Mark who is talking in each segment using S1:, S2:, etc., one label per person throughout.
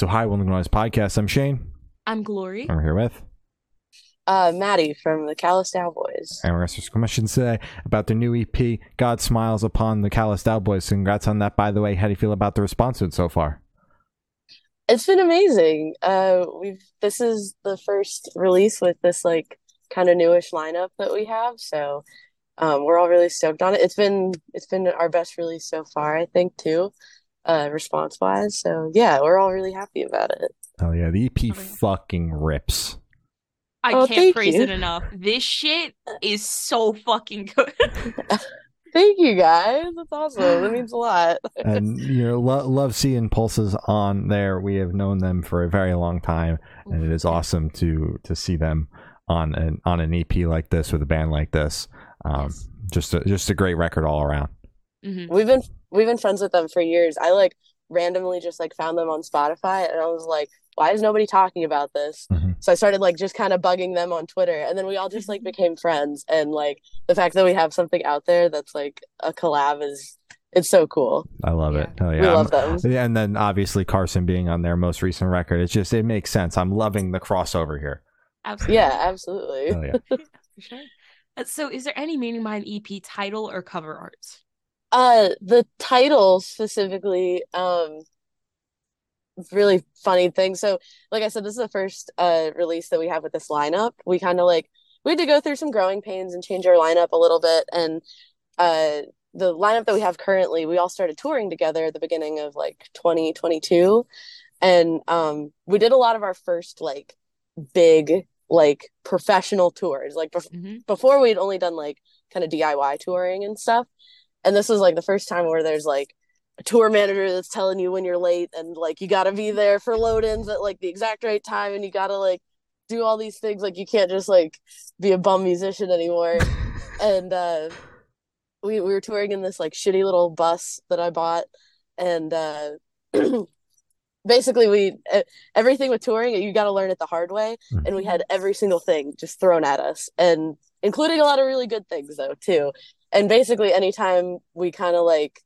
S1: So, hi, Willing Noise Podcast. I'm Shane.
S2: I'm Glory.
S1: I'm here with.
S3: Uh, Maddie from the Callous Daoboys.
S1: And we're asking some questions today about their new EP, God Smiles Upon the Callous Daoboys. Congrats on that, by the way. How do you feel about the response to it so far?
S3: It's been amazing. Uh, we've this is the first release with this like kind of newish lineup that we have, so um, we're all really stoked on it. It's been it's been our best release so far, I think, too, uh, response wise. So yeah, we're all really happy about it.
S1: Hell yeah, the EP
S2: Okay.
S1: fucking rips.
S2: I
S3: Oh,
S2: can't praise
S3: you.
S2: it enough. This shit is so fucking good.
S3: Thank you guys. That's awesome. That means a lot.
S1: And you know, lo- love seeing Pulses on there. We have known them for a very long time, and it is awesome to to see them on an on an EP like this with a band like this. Um,
S2: Yes.
S1: Just a, just a great record all around.
S2: Mhm.
S3: We've been we've been friends with them for years. I like randomly just like found them on Spotify and I was like, why is nobody talking about this?
S1: Mhm.
S3: So I started like just kind of bugging them on Twitter and then we all just like became friends and like the fact that we have something out there that's like a collab is it's so cool.
S1: I love it. Hell yeah.
S3: We love them.
S1: And then obviously Carson being on their most recent record, it's just it makes sense. I'm loving the crossover here.
S2: Absolutely.
S3: Yeah, absolutely.
S1: Hell yeah.
S2: For sure. Uh, So, is there any meaning behind EP title or cover art?
S3: Uh, the title specifically, um, really funny thing. So, like I said, this is the first uh release that we have with this lineup. We kind of like we had to go through some growing pains and change our lineup a little bit. And uh, the lineup that we have currently, we all started touring together at the beginning of like 2022, and um, we did a lot of our first like big like professional tours. Like bef-
S2: hmm
S3: before we'd only done like kind of DIY touring and stuff. And this was like the first time where there's like a tour manager that's telling you when you're late and like you got to be there for load ins at like the exact right time and you got to like do all these things. Like you can't just like be a bum musician anymore. and uh, we, we were touring in this like shitty little bus that I bought. And uh, basically, we everything with touring, you got to learn it the hard way and we had every single thing just thrown at us and including a lot of really good things though too and basically anytime we kind of like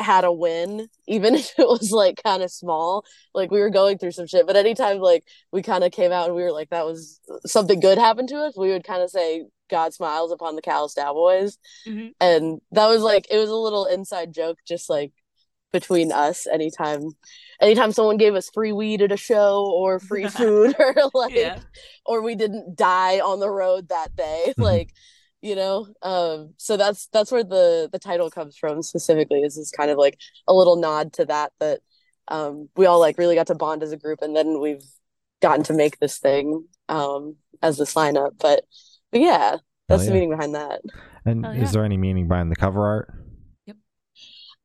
S3: had a win even if it was like kind of small like we were going through some shit but anytime like we kind of came out and we were like that was something good happened to us we would kind of say god smiles upon the callous daoboys
S2: hmm
S3: and that was like it was a little inside joke just like between us anytime anytime someone gave us free weed at a show or free food or like
S2: Yeah.
S3: or we didn't die on the road that day
S1: Mhm.
S3: like you know um so that's that's where the the title comes from specifically is this kind of like a little nod to that that um we all like really got to bond as a group and then we've gotten to make this thing um as this lineup but but yeah that's
S1: yeah.
S3: the meaning behind that
S1: And
S2: Oh,
S1: is
S2: yeah.
S1: there any meaning behind the cover art?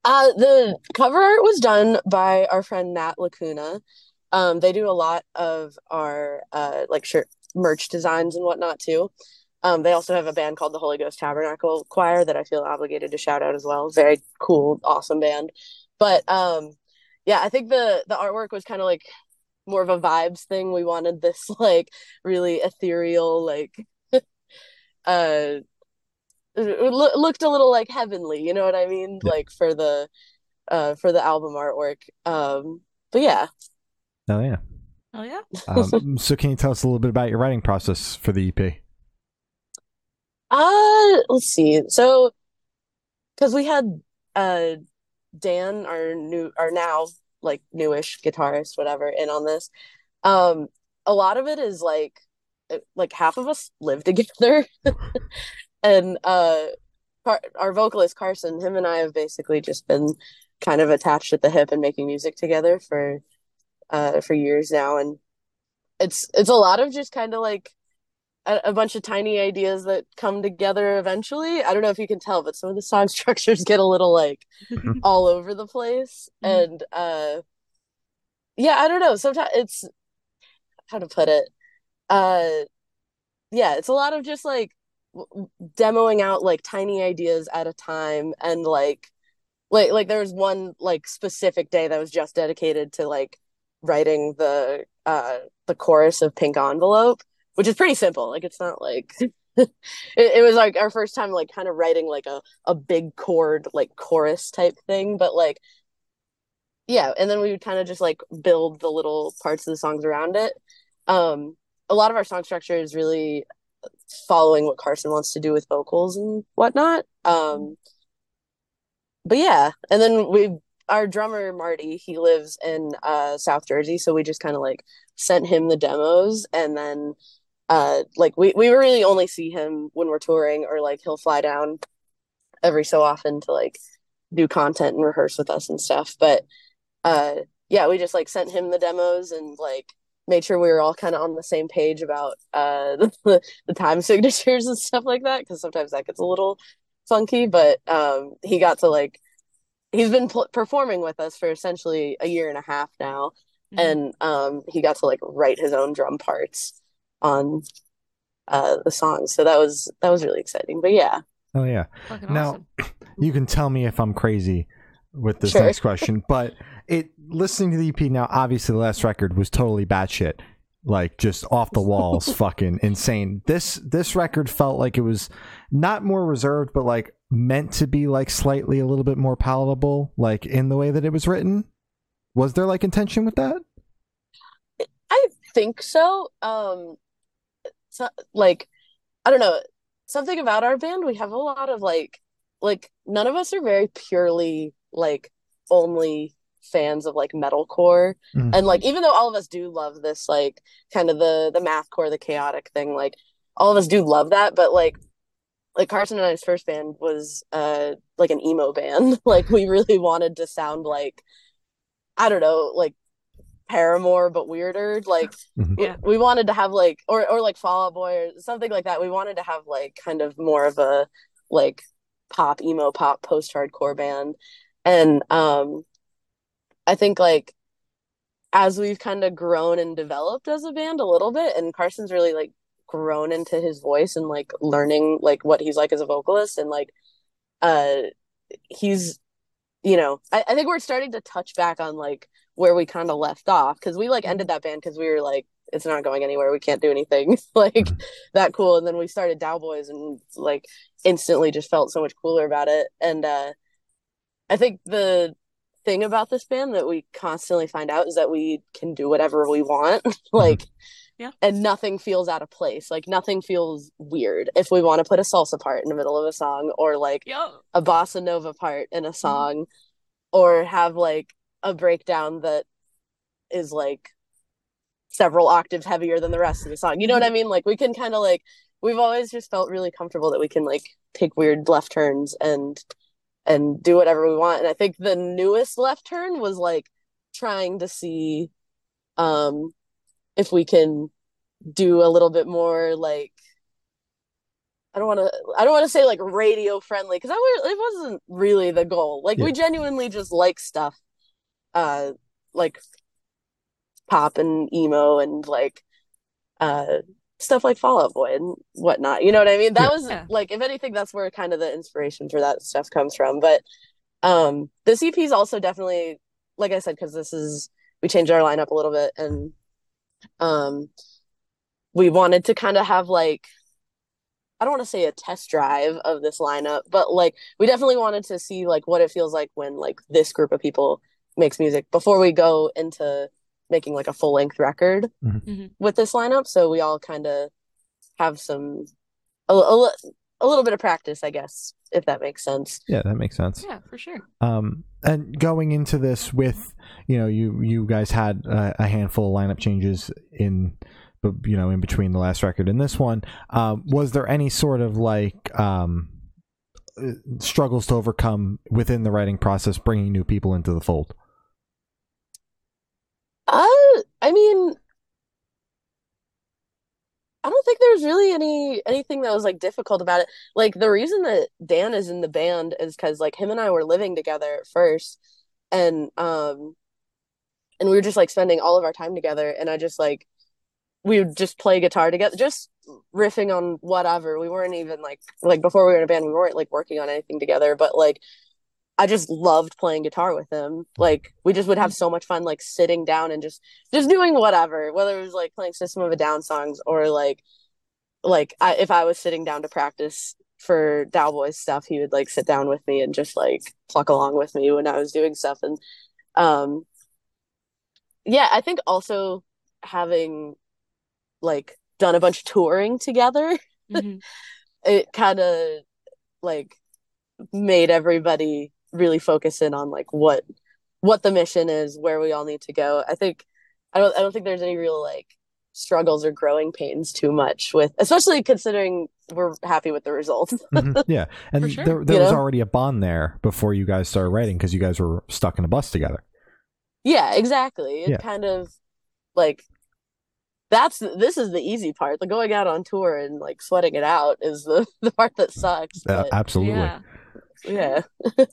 S3: Uh, the cover art was done by our friend Nat Lacuna. Um, they do a lot of our uh like shirt merch designs and whatnot too. Um, they also have a band called the Holy Ghost Tabernacle Choir that I feel obligated to shout out as well. Very cool, awesome band. But um, yeah, I think the the artwork was kind of like more of a vibes thing. We wanted this like really ethereal, like uh it loo- looked a little like heavenly, you know what I mean?
S1: Yeah.
S3: Like for the uh for the album artwork. Um but yeah.
S1: Oh yeah.
S2: Oh yeah.
S1: Um, so can you tell us a little bit about your writing process for the EP?
S3: Uh let's see. So because we had uh Dan, our new our now like newish guitarist, whatever, in on this. Um a lot of it is like uh, like half of us live together. and uh Car- our vocalist Carson, him and I have basically just been kind of attached at the hip and making music together for uh for years now and it's it's a lot of just kind of like a, a bunch of tiny ideas that come together eventually. I don't know if you can tell, but some of the song structures get a little like all over the place
S2: Mhm.
S3: and uh yeah, I don't know. Sometimes it's how to put it. Uh yeah, it's a lot of just like w- demoing out like tiny ideas at a time and like like like there was one like specific day that was just dedicated to like writing the uh the chorus of Pink Envelope, which is pretty simple. Like it's not like it, it was like our first time like kind of writing like a a big chord like chorus type thing, but like yeah, and then we would kind of just like build the little parts of the songs around it. Um, a lot of our song structure is really following what Carson wants to do with vocals and whatnot. Um, but yeah, and then we our drummer Marty, he lives in uh, South Jersey, so we just kind of like sent him the demos, and then uh, like we we really only see him when we're touring, or like he'll fly down every so often to like do content and rehearse with us and stuff. But uh, yeah, we just like sent him the demos and like made sure we were all kind of on the same page about uh, the, the time signatures and stuff like that because sometimes that gets a little funky. But um, he got to like he's been pl- performing with us for essentially a year and a half now, mm-hmm. and um, he got to like write his own drum parts on uh, the songs. So that was that was really exciting. But yeah.
S1: Oh yeah. Fucking now awesome. you can tell me if I'm crazy with this sure. next question, but it listening to the EP now, obviously the last record was totally batshit, like just off the walls, fucking insane. This this record felt like it was not more reserved, but like meant to be like slightly a little bit more palatable, like in the way that it was written. Was there like intention with that?
S3: I think so. Um, so, like, I don't know, something about our band. We have a lot of like, like none of us are very purely like only fans of like metalcore mm-hmm. and like even though all of us do love this like kind of the the mathcore the chaotic thing like all of us do love that but like like Carson and I's first band was uh like an emo band like we really wanted to sound like I don't know like Paramore but weirder like mm-hmm. yeah. we, we wanted to have like or or like Fall Out Boy or something like that we wanted to have like kind of more of a like pop emo pop post hardcore band and um I think like as we've kind of grown and developed as a band a little bit and Carson's really like grown into his voice and like learning like what he's like as a vocalist and like uh he's you know I, I think we're starting to touch back on like where we kind of left off because we like ended that band because we were like it's not going anywhere. We can't do anything. Like mm-hmm. that cool. And then we started Daoboys and like instantly just felt so much cooler about it. And uh I think the thing about this band that we constantly find out is that we can do whatever we want like
S2: yeah.
S3: and nothing feels out of place. Like nothing feels weird. If we want to put a salsa part in the middle of a song or like a bossa nova part in a mm-hmm. song mm-hmm. or have like a breakdown that is like several octaves heavier than the rest of the song you know what i mean like we can kind of like we've always just felt really comfortable that we can like take weird left turns and and do whatever we want. And I think the newest left turn was like trying to see um if we can do a little bit more like I don't want to I don't want to say like radio friendly because I it wasn't really the goal. Like yeah. we genuinely just like stuff uh like pop and emo and like uh stuff like Fallout Boy and whatnot. You know what I mean? That was yeah. like, if anything, that's where kind of the inspiration for that stuff comes from. But um this EP is also definitely, like I said, because this is we changed our lineup a little bit and um we wanted to kind of have like I don't want to say a test drive of this lineup, but like we definitely wanted to see like what it feels like when like this group of people makes music before we go into making like a full length record
S1: mm-hmm. mm-hmm.
S3: with this lineup. So we all kind of have some a, a, a, little bit of practice, I guess, if that makes sense.
S1: Yeah, that makes sense.
S2: Yeah, for sure.
S1: Um, and going into this with you know you you guys had a, a handful of lineup changes in. But you know, in between the last record and this one, um, was there any sort of like um, uh, struggles to overcome within the writing process, bringing new people into the fold?
S3: Uh, I mean, I don't think there's really any anything that was like difficult about it. Like the reason that Dan is in the band is because like him and I were living together at first, and um, and we were just like spending all of our time together, and I just like we would just play guitar together, just riffing on whatever. We weren't even like like before we were in a band, we weren't like working on anything together, but like I just loved playing guitar with him. Like we just would have so much fun like sitting down and just just doing whatever, whether it was like playing System of a Down songs or like like I, if I was sitting down to practice for Daoboys stuff, he would like sit down with me and just like pluck along with me when I was doing stuff and Um, yeah, I think also having like done a bunch of touring together,
S2: Mhm.
S3: it kind of like made everybody really focus in on like what what the mission is, where we all need to go. I think I don't I don't think there's any real like struggles or growing pains too much with especially considering we're happy with the results.
S1: Mhm. Yeah, and
S2: sure.
S1: there, there
S3: You
S1: was
S3: know?
S1: already a bond there before you guys started writing because you guys were stuck in a bus together.
S3: Yeah, exactly. It
S1: Yeah.
S3: kind of like that's this is the easy part. The going out on tour and like sweating it out is the the part that sucks.
S1: Uh, absolutely.
S2: Yeah.
S3: Yeah.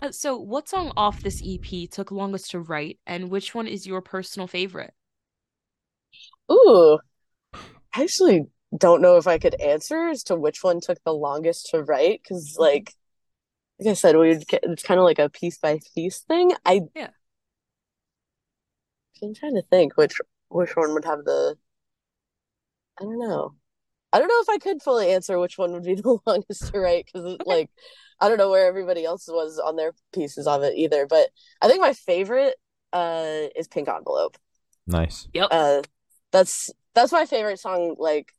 S2: Uh, so, what song off this EP took longest to write, and which one is your personal favorite?
S3: Ooh. I actually don't know if I could answer as to which one took the longest to write because like like I said, we it's kind of like a piece by piece thing. I
S2: Yeah.
S3: I'm trying to think which which one would have the I don't know. I don't know if I could fully answer which one would be the longest to write because like I don't know where everybody else was on their pieces of it either. But I think my favorite uh is Pink Envelope.
S1: Nice.
S2: Yep.
S3: Uh that's that's my favorite song like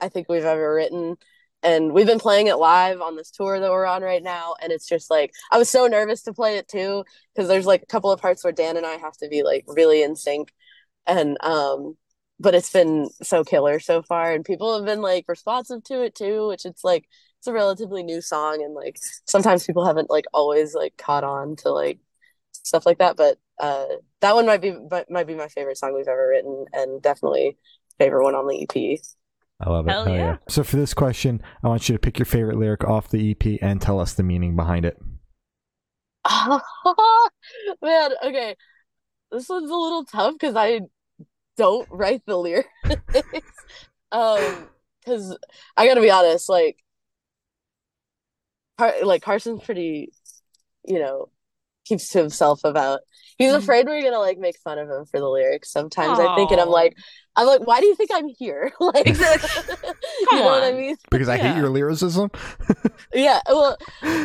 S3: I think we've ever written. And we've been playing it live on this tour that we're on right now. And it's just like, I was so nervous to play it too, because there's like a couple of parts where Dan and I have to be like really in sync. And, um, but it's been so killer so far. And people have been like responsive to it too, which it's like, it's a relatively new song. And like, sometimes people haven't like always like caught on to like stuff like that. But, uh, that one might be, might, might be my favorite song we've ever written and definitely favorite one on the EP.
S1: I love it.
S2: Hell
S1: Hell
S2: yeah.
S1: So for this question, I want you to pick your favorite lyric off the EP and tell us the meaning behind it.
S3: Oh man, okay. This one's a little tough because I don't write the lyrics. Um, because I gotta be honest, like, Car like Carson's pretty, you know, keeps to himself about. He's
S2: Mhm.
S3: afraid we're gonna like make fun of him for the lyrics sometimes, I think, and I'm like, I'm like, why do you think I'm here? Like, you know what I mean?
S1: Because I
S2: Yeah.
S1: hate your lyricism.
S3: Yeah, well,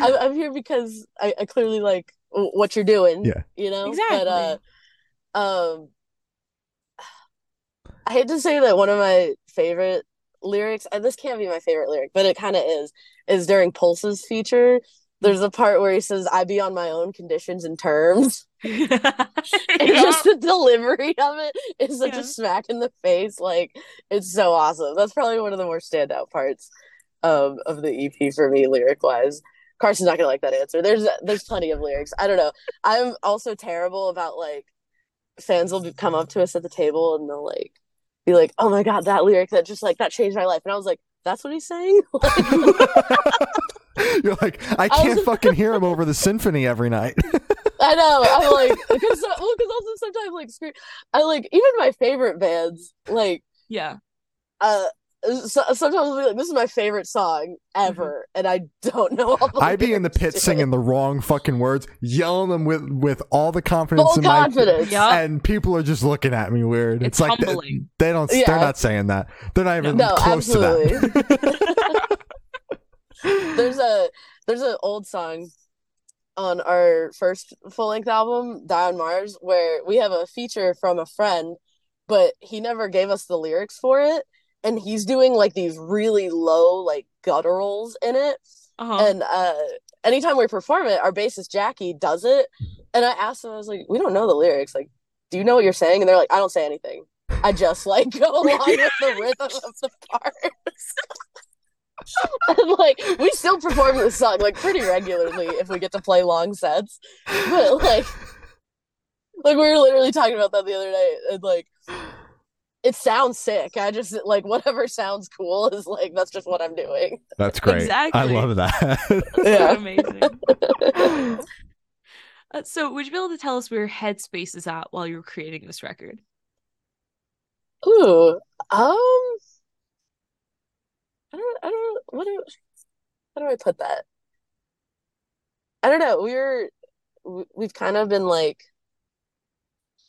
S3: I'm, I'm here because I, I clearly like what you're doing.
S1: Yeah.
S3: You know?
S2: Exactly.
S3: But, uh, um, I hate to say that one of my favorite lyrics, and this can't be my favorite lyric, but it kind of is, is during Pulse's feature. There's a part where he says, I be on my own conditions and terms. And just the delivery of it is such
S2: Yeah.
S3: a smack in the face. Like, it's so awesome. That's probably one of the more standout parts um, of the EP for me, lyric wise. Carson's not gonna like that answer. There's there's plenty of lyrics. I don't know. I'm also terrible about like fans will come up to us at the table and they'll like be like, "Oh my god, that lyric that just like that changed my life," and I was like, "That's what he's saying."
S1: You're like, I
S3: I
S1: can't
S3: was-
S1: fucking hear him over the symphony every night.
S3: I know. I'm like, because well, because also sometimes like screw, I like even my favorite bands like
S2: yeah.
S3: uh so, sometimes I'll be like, "This is my favorite song ever," mm-hmm. and I don't know all the
S1: I be in the pit singing
S3: it.
S1: the wrong fucking words, yelling them with with all the confidence
S3: full
S1: in my
S3: confidence.
S2: Yeah.
S1: and people are just looking at me weird.
S2: It's
S1: like they, they don't. They're not saying that. They're not even
S3: No,
S1: close to that.
S3: There's a there's an old song on our first full length album, Die on Mars, where we have a feature from a friend, but he never gave us the lyrics for it, and he's doing like these really low like gutturals in it.
S2: Uh-huh.
S3: And uh anytime we perform it, our bassist Jackie does it. And I asked him, I was like, we don't know the lyrics. Like, do you know what you're saying? And they're like, I don't say anything. I just like go along with the rhythm of the parts. and like we still perform this song like pretty regularly if we get to play long sets. But like like we were literally talking about that the other day and like it sounds sick. I just like whatever sounds cool is like that's just what I'm doing.
S1: That's great. I love that.
S3: Yeah.
S2: Amazing. Uh, so, would you be able to tell us where Headspace is at while you were creating this record?
S3: Ooh, um, I don't, I don't, know what do, how do I put that? I don't know. We're, we've kind of been like,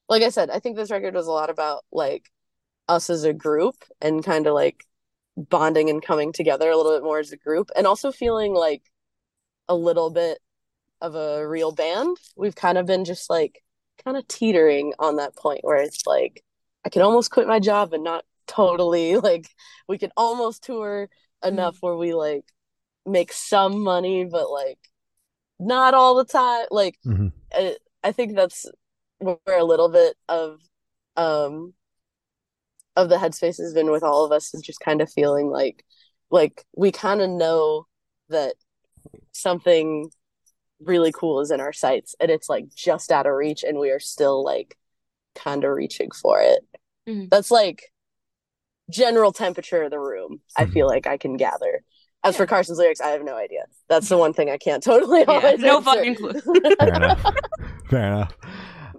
S3: like I said, I think this record was a lot about like us as a group and kind of like bonding and coming together a little bit more as a group and also feeling like a little bit of a real band. We've kind of been just like kind of teetering on that point where it's like I can almost quit my job and not totally like we can almost tour enough where we like make some money but like not all the time like
S1: Mhm.
S3: I, I think that's where a little bit of um of the headspace has been with all of us is just kind of feeling like like we kind of know that something really cool is in our sights and it's like just out of reach and we are still like kind of reaching for it
S2: Mhm.
S3: that's like general temperature of the room i
S1: Mhm.
S3: feel like i can gather as for carson's lyrics i have no idea that's the one thing i can't totally
S2: Yeah,
S3: always
S2: no
S3: answer.
S2: fucking clue.
S1: Fair enough. Fair enough.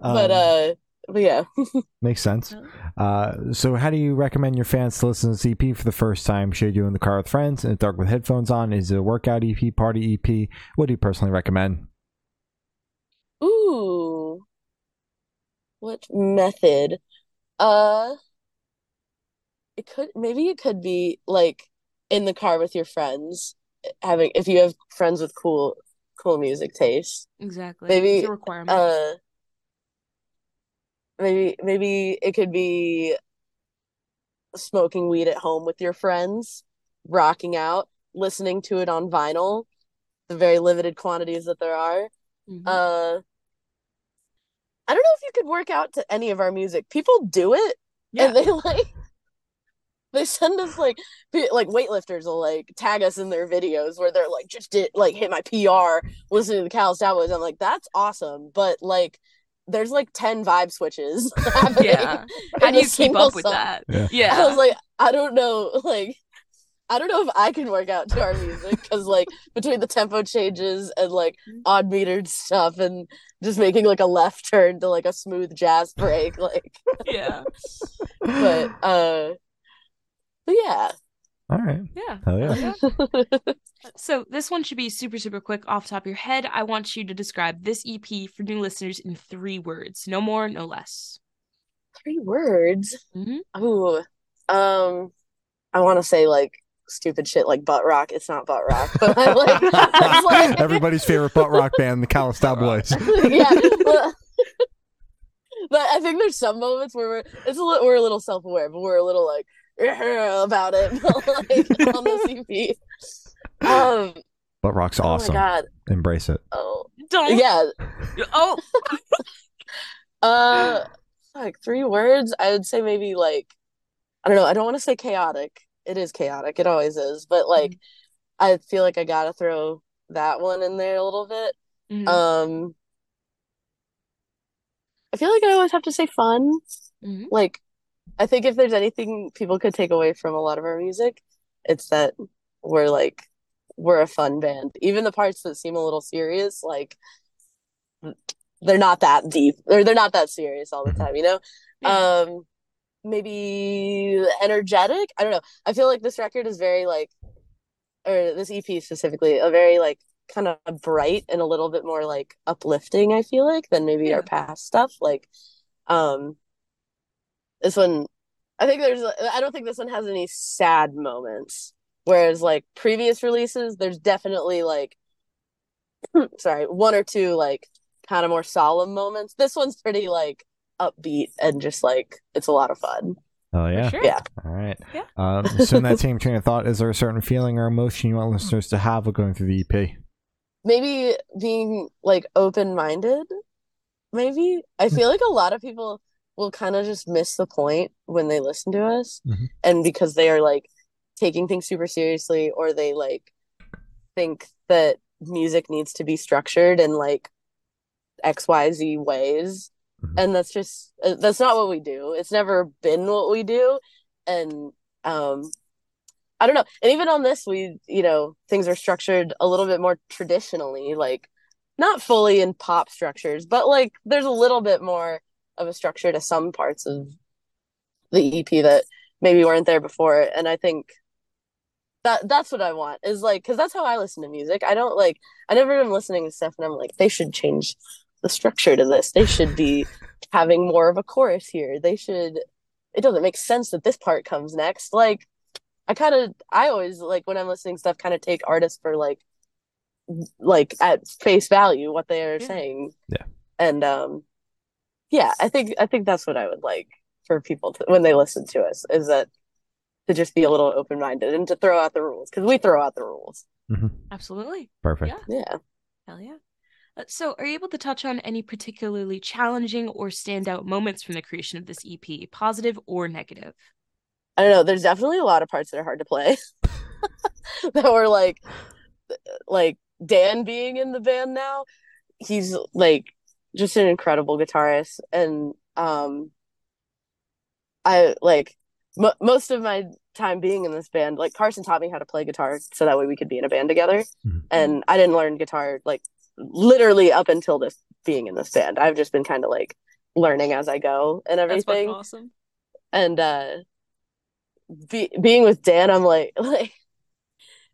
S3: but
S1: Um,
S3: uh but yeah
S1: Makes sense. Uh, so, how do you recommend your fans to listen to this EP for the first time? Should you do in the car with friends, in the dark with headphones on? Is it a workout EP, party EP? What do you personally recommend?
S3: Ooh. What method? Uh, it could maybe it could be like in the car with your friends, having if you have friends with cool cool music taste.
S2: Exactly.
S3: Maybe,
S2: it's a requirement.
S3: Uh, maybe maybe it could be smoking weed at home with your friends, rocking out, listening to it on vinyl, the very limited quantities that there are.
S2: Mhm.
S3: Uh, I don't know if you could work out to any of our music. People do it,
S2: yeah.
S3: and they like they send us like like weightlifters will like tag us in their videos where they're like just did like hit my PR listening to the Callous Daoboys. I'm like that's awesome, but like there's like ten vibe switches.
S2: yeah. How do you keep up with
S3: song.
S2: that?
S1: Yeah.
S2: Yeah.
S3: I was like, I don't know, like. I don't know if I can work out to our music because, like, between the tempo changes and like odd metered stuff and just making like a left turn to like a smooth jazz break, like,
S2: yeah.
S3: but uh, but yeah,
S1: All right.
S2: Yeah.
S1: Hell yeah.
S2: So this one should be super, super quick off the top of your head. I want you to describe this EP for new listeners in three words. No more, no less.
S3: three words.
S2: Mhm.
S3: Ooh, um, I want to say like stupid shit like butt rock. It's not butt rock, but I like, like
S1: Everybody's favorite butt rock band, the Callous Daoboys.
S3: yeah. But, but I think there's some moments where we're it's a little, we're a little self aware, but we're a little like about it but, like on the CP. Um.
S1: Butt rock's
S3: Oh my
S1: awesome.
S3: god.
S1: Embrace it.
S3: Oh
S2: Don't.
S3: yeah.
S2: Oh.
S3: Uh. Like three words. I would say maybe like I don't know. I don't want to say chaotic. It is chaotic. It always is. But like I feel like I gotta throw that one in there a little bit.
S2: Mhm.
S3: Um. I feel like I always have to say fun.
S2: Mhm.
S3: like I think if there's anything people could take away from a lot of our music, it's that we're like we're a fun band. Even the parts that seem a little serious, like they're not that deep. They're they're not that serious all the time, you know?
S2: Yeah.
S3: Um maybe energetic. I don't know. I feel like this record is very like or this EP specifically, a very like kind of bright and a little bit more like uplifting, I feel like, than maybe
S2: Yeah.
S3: our past stuff. Like um this one I think there's I don't think this one has any sad moments. Whereas like previous releases, there's definitely like sorry, one or two like kind of more solemn moments. This one's pretty like upbeat and just like it's a lot of fun.
S1: Oh yeah.
S2: sure.
S3: Yeah.
S1: All right.
S2: Yeah.
S1: Um, so in that same train of thought, is there a certain feeling or emotion you want listeners to have while going through the E EP?
S3: Maybe being like open-minded, maybe. I feel like a lot of people will kind of just miss the point when they listen to us.
S1: Mhm.
S3: And because they are like taking things super seriously or they like think that music needs to be structured in like XYZ ways.
S1: Mhm.
S3: And that's just uh, that's not what we do. It's never been what we do. And um I don't know. And even on this we, you know, things are structured a little bit more traditionally, like not fully in pop structures, but like there's a little bit more of a structure to some parts of the EP that maybe weren't there before. And I think that that's what I want is like because that's how I listen to music. I don't like I never am listening to stuff and I'm like they should change the structure to this. They should be having more of a chorus here. They should. It doesn't make sense that this part comes next. Like I kind of I always like when I'm listening to stuff kind of take artists for like like at face value what they are
S2: Yeah.
S3: saying.
S1: Yeah.
S3: And um yeah, I think I think that's what I would like for people to when they listen to us is that to just be a little open minded and to throw out the rules because we throw out the rules.
S2: Absolutely.
S1: Perfect.
S2: Yeah.
S3: Yeah.
S2: Hell yeah. Uh, So, are you able to touch on any particularly challenging or standout moments from the creation of this EP, positive or negative?
S3: I don't know. There's definitely a lot of parts that are hard to play. that were like, like Dan being in the band now. He's like just an incredible guitarist, and um, I like m- most of my time being in this band. Like Carson taught me how to play guitar, so that way we could be in a band together.
S1: Mhm.
S3: And I didn't learn guitar like literally up until this being in this band. I've just been kind of like learning as I go and everything
S2: fucking awesome.
S3: and uh be, being with Dan I'm like like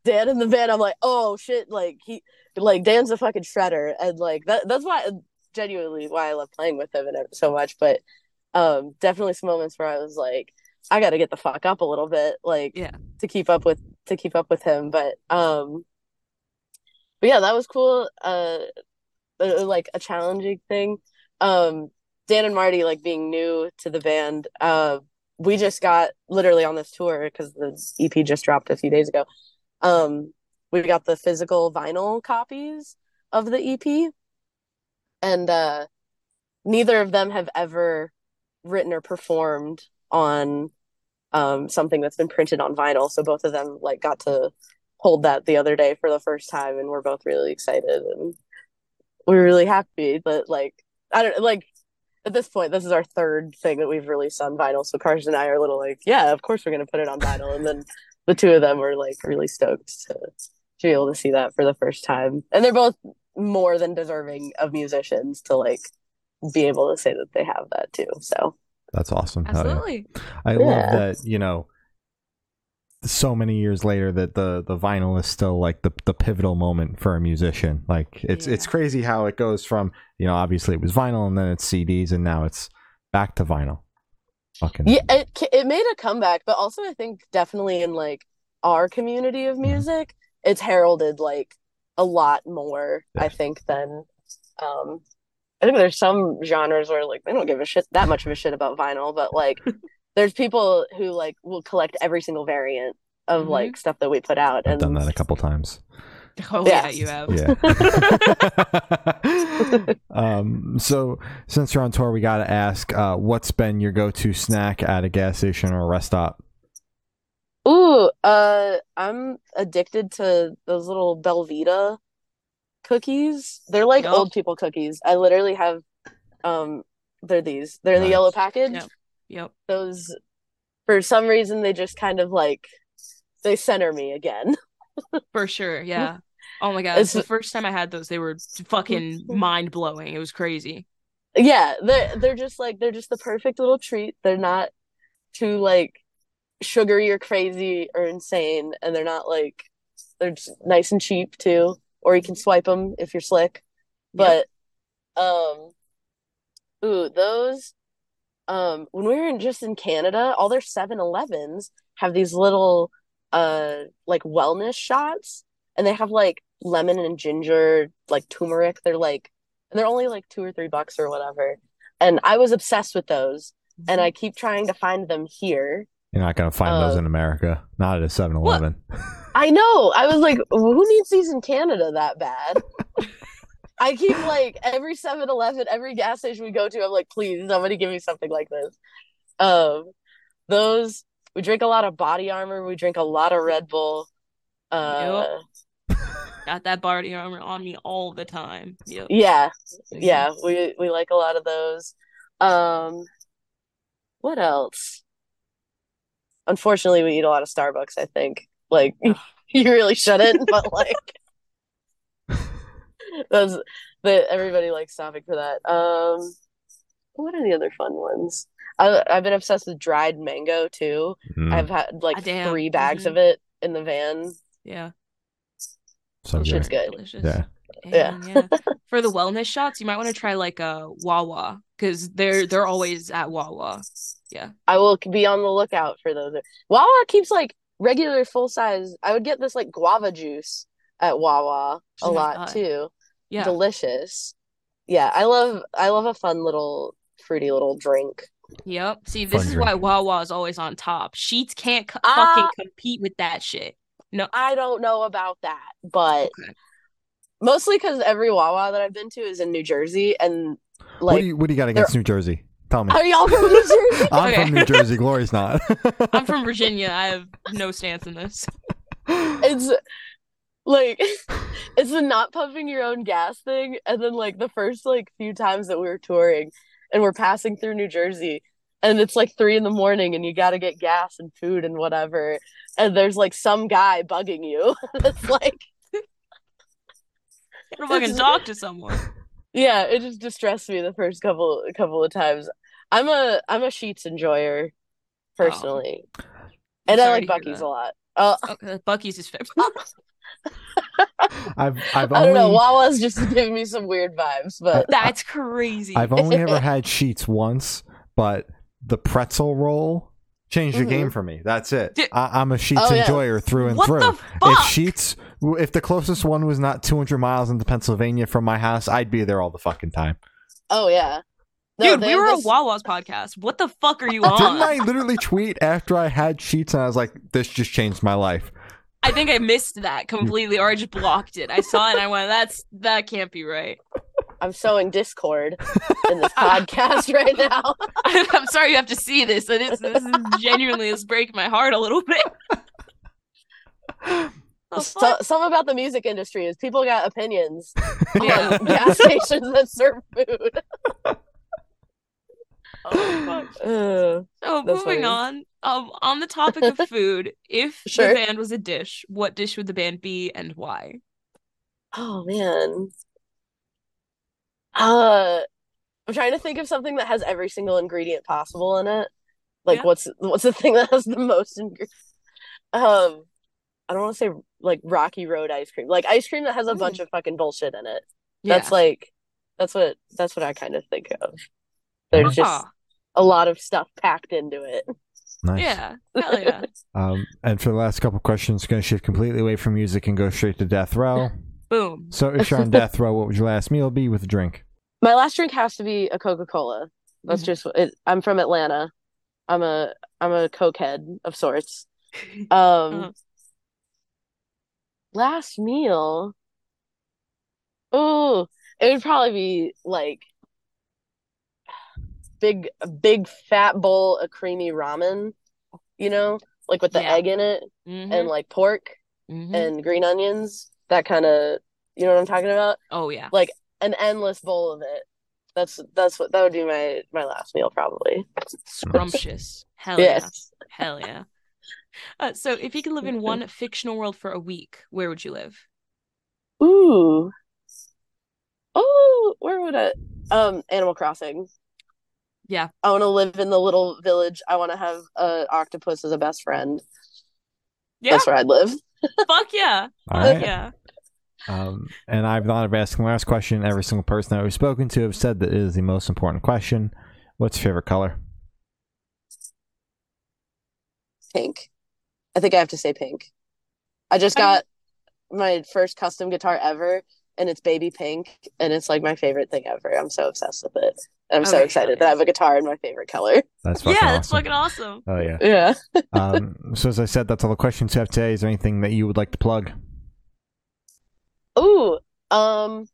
S3: Dan in the band I'm like oh shit like he like Dan's a fucking shredder and like that that's why genuinely why I love playing with him and so much but um definitely some moments where I was like I got to get the fuck up a little bit like
S2: Yeah.
S3: to keep up with to keep up with him but um but yeah that was cool uh uh, like a challenging thing um Dan and Marty like being new to the band uh we just got literally on this tour because the EP just dropped a few days ago. Um, we got the physical vinyl copies of the EP, and uh, neither of them have ever written or performed on um, something that's been printed on vinyl. So both of them like got to hold that the other day for the first time, and we're both really excited and we're really happy that like I don't like at this point, this is our third thing that we've released on vinyl. So Carson and I are a little like, yeah, of course we're gonna put it on vinyl. And then the two of them were like really stoked to, to be able to see that for the first time. And they're both more than deserving of musicians to like be able to say that they have that too. So
S1: That's awesome. Hell yeah.
S2: Absolutely.
S1: I
S3: Yeah.
S1: love that, you know, so many years later that the the vinyl is still like the the pivotal moment for a musician. Like it's it's crazy how it goes from, you know, obviously it was vinyl and then it's CDs and now it's back to vinyl. Fucking
S3: yeah, it it made a comeback, but also I think definitely in like our community of music, it's heralded like a lot more, I think, than um I think there's some genres where like they don't give a shit that much of a shit about vinyl, but like there's people who like will collect every single variant of
S2: Mhm.
S3: like stuff that we put out
S1: I've
S3: and
S1: done that a couple times.
S2: Oh
S3: Yeah.
S2: yeah, you have.
S1: Yeah. um, so since you're on tour, we got to ask, uh, what's been your go-to snack at a gas station or a rest stop?
S3: Ooh, uh, I'm addicted to those little Belvita cookies. They're like
S2: Yup.
S3: old people cookies. I literally have, um, they're these. They're in the yellow package.
S2: Yep. Yep.
S3: Those, for some reason, they just kind of like they center me again.
S2: For sure. Yeah. Oh my god.
S3: It's-
S2: the first time I had those, they were fucking mind blowing. It was crazy.
S3: Yeah, they're they're just like they're just the perfect little treat. They're not too like sugary or crazy or insane, and they're not like they're just nice and cheap too. Or you can swipe them if you're slick. But um, ooh, those um when we were in, just in Canada, all their 7-Elevens have these little uh like wellness shots, and they have like lemon and ginger, like turmeric. They're like and they're only like two or three bucks or whatever. And I was obsessed with those, and I keep trying to find them here.
S1: You're not going to find those
S3: Uh,
S1: in America. Not at a 7-Eleven.
S3: I know. I was like, who needs these in Canada that bad? I keep like every 7-Eleven, every gas station we go to, I'm like, please, somebody give me something like this. Um, those we drink a lot of body armor, we drink a lot of Red Bull. Uh,
S2: Got that body armor on me all the time. Yep.
S3: yeah, yeah, we we like a lot of those. Um, what else? Unfortunately, we eat a lot of Starbucks, I think. Like you really shouldn't, but like those the everybody likes stopping for that. Um, what are the other fun ones? I I've been obsessed with dried mango too.
S1: Mm,
S3: I've had like
S2: Ah, damn.
S3: three bags
S2: Mhm.
S3: of it in the van.
S2: Yeah.
S1: so
S3: Those
S1: good.
S3: shit's good.
S2: Delicious.
S1: Yeah.
S3: Yeah.
S2: Yeah. For the wellness shots, you might want to try like a Wawa because they're they're always at Wawa.
S3: I will be on the lookout for those. Wawa keeps like regular full size. I would get this like guava juice at Wawa a
S2: Oh
S3: lot
S2: God.
S3: too.
S2: Yeah.
S3: Delicious. Yeah, I love I love a fun little fruity little drink.
S2: Yep. See, this
S1: Fun
S2: is why
S1: drink.
S2: Wawa is always on top. Sheetz can't co-
S3: Ah.
S2: fucking compete with that shit. No.
S3: I don't know about that, but
S2: Okay.
S3: mostly because every Wawa that I've been to is in New Jersey, and
S1: what
S3: like,
S1: do you what do you got against New Jersey? Tell me.
S3: are y'all from New Jersey?
S1: I'm
S2: Okay.
S1: from New Jersey. Glory's not.
S2: I'm from Virginia. I have no stance in this.
S3: it's like it's the not pumping your own gas thing, and then like the first like few times that we were touring, and we're passing through New Jersey, and it's like three in the morning, and you got to get gas and food and whatever, and there's like some guy bugging you. it's like.
S2: Gotta fucking talk to someone.
S3: Yeah, it just distressed me the first couple couple of times. I'm a I'm a Sheetz enjoyer personally, and I like
S2: Buc-ee's
S3: a lot. Uh,
S2: Okay, Buc-ee's is favorite.
S1: I've I've
S3: I don't know.
S1: only
S3: Wawa's just giving me some weird vibes, but
S2: That's crazy.
S1: I've only ever had Sheetz once, but the pretzel roll changed the
S3: Mhm.
S1: game for me. That's it.
S2: Di-
S1: I, I'm a Sheetz
S3: Oh, yeah.
S1: enjoyer through and
S2: what
S1: through.
S2: the
S1: If Sheetz, if the closest one was not 200 miles into Pennsylvania from my house, I'd be there all the fucking time.
S3: oh yeah, No,
S2: Dude, we were
S3: this-
S2: a Wawa's podcast. What the fuck are you on? Didn't?
S1: I literally tweet after I had Sheetz and I was like, "This just changed my life."
S2: I think I missed that completely, or I just blocked it. I saw it and I went, "That's that can't be right."
S3: I'm sowing discord in this podcast right now.
S2: I'm sorry you have to see this. It is, this is genuinely is breaking my heart a little bit. The
S3: So,
S2: fuck?
S3: some about the music industry is people got opinions
S2: Yeah.
S3: on gas stations that serve food.
S2: Oh, fuck.
S3: Ugh.
S2: So moving
S3: funny.
S2: on, um, on the topic of food, if
S3: Sure.
S2: the band was a dish, what dish would the band be and why?
S3: Oh man. Uh I'm trying to think of something that has every single ingredient possible in it. Like
S2: Yeah.
S3: what's what's the thing that has the most ingredients? Um I don't want to say like Rocky Road ice cream. Like ice cream that has a
S2: Ooh.
S3: bunch of fucking bullshit in it.
S2: Yeah.
S3: That's like that's what that's what I kind of think of. There's just a lot of stuff packed into it.
S1: Nice.
S2: yeah, hell yeah.
S1: Um, and for the last couple questions, going to shift completely away from music and go straight to death row.
S2: Boom.
S1: So, if you're on death row, what would your last meal be with a drink?
S3: My last drink has to be a Coca-Cola. That's
S2: Mhm.
S3: just it. I'm from Atlanta. I'm a I'm a cokehead of sorts. Um,
S2: Uh-huh.
S3: Last meal. Oh, it would probably be like big, big fat bowl of creamy ramen, you know, like with the
S2: Yeah.
S3: egg in it
S2: Mhm,
S3: and like pork
S2: mhm.
S3: and green onions. That kind of, you know what I'm talking about?
S2: oh yeah.
S3: Like an endless bowl of it. That's that's what that would be my my last meal probably.
S2: Scrumptious. Hell yeah. Hell yeah. Uh, so if you could live in one fictional world for a week, where would you live?
S3: Ooh. Oh, where would I? Um, Animal Crossing.
S2: Yeah.
S3: I want to live in the little village. I want to have a octopus as a best friend.
S2: Yeah.
S3: That's where I'd live.
S2: Fuck yeah.
S1: All
S2: Fuck
S1: right.
S2: yeah.
S1: Um, and I've thought of asking the last question. Every single person that we've spoken to have said that it is the most important question. What's your favorite color?
S3: Pink. I think I have to say pink. I just
S2: I
S3: got my first custom guitar ever, and it's baby pink, and it's like my favorite thing ever. I'm so obsessed with it. And I'm so excited
S2: hell
S3: that I have a guitar in my favorite color.
S1: That's fucking
S2: yeah, that's
S1: awesome.
S2: fucking awesome.
S1: Oh yeah.
S3: Yeah.
S1: Um, so as I said, that's all the questions we have today. Is there anything that you would like to plug?
S3: Ooh, um,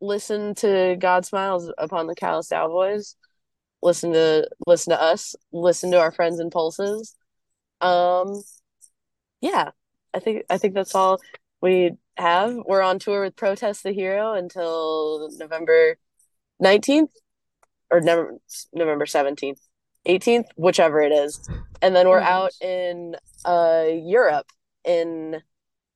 S3: listen to God Smiles upon the Callous Daoboys. Listen to listen to us. Listen to our friends and pulses. Um, yeah, I think I think that's all we have. We're on tour with Protest the Hero until November 19th or November November 17th, 18th, whichever it is. And then we're
S2: Mhm.
S3: out in uh Europe in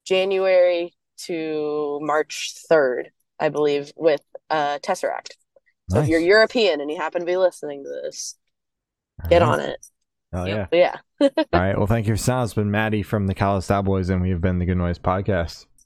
S3: January to March 3rd, I believe, with uh Tesseract. So if you're European and you happen to be listening to this, get on it.
S1: Oh yeah.
S3: But yeah.
S1: All right. Well, thank you for sound. It's been Maddie from the Callous Daoboys, and we have been the Good Noise Podcast.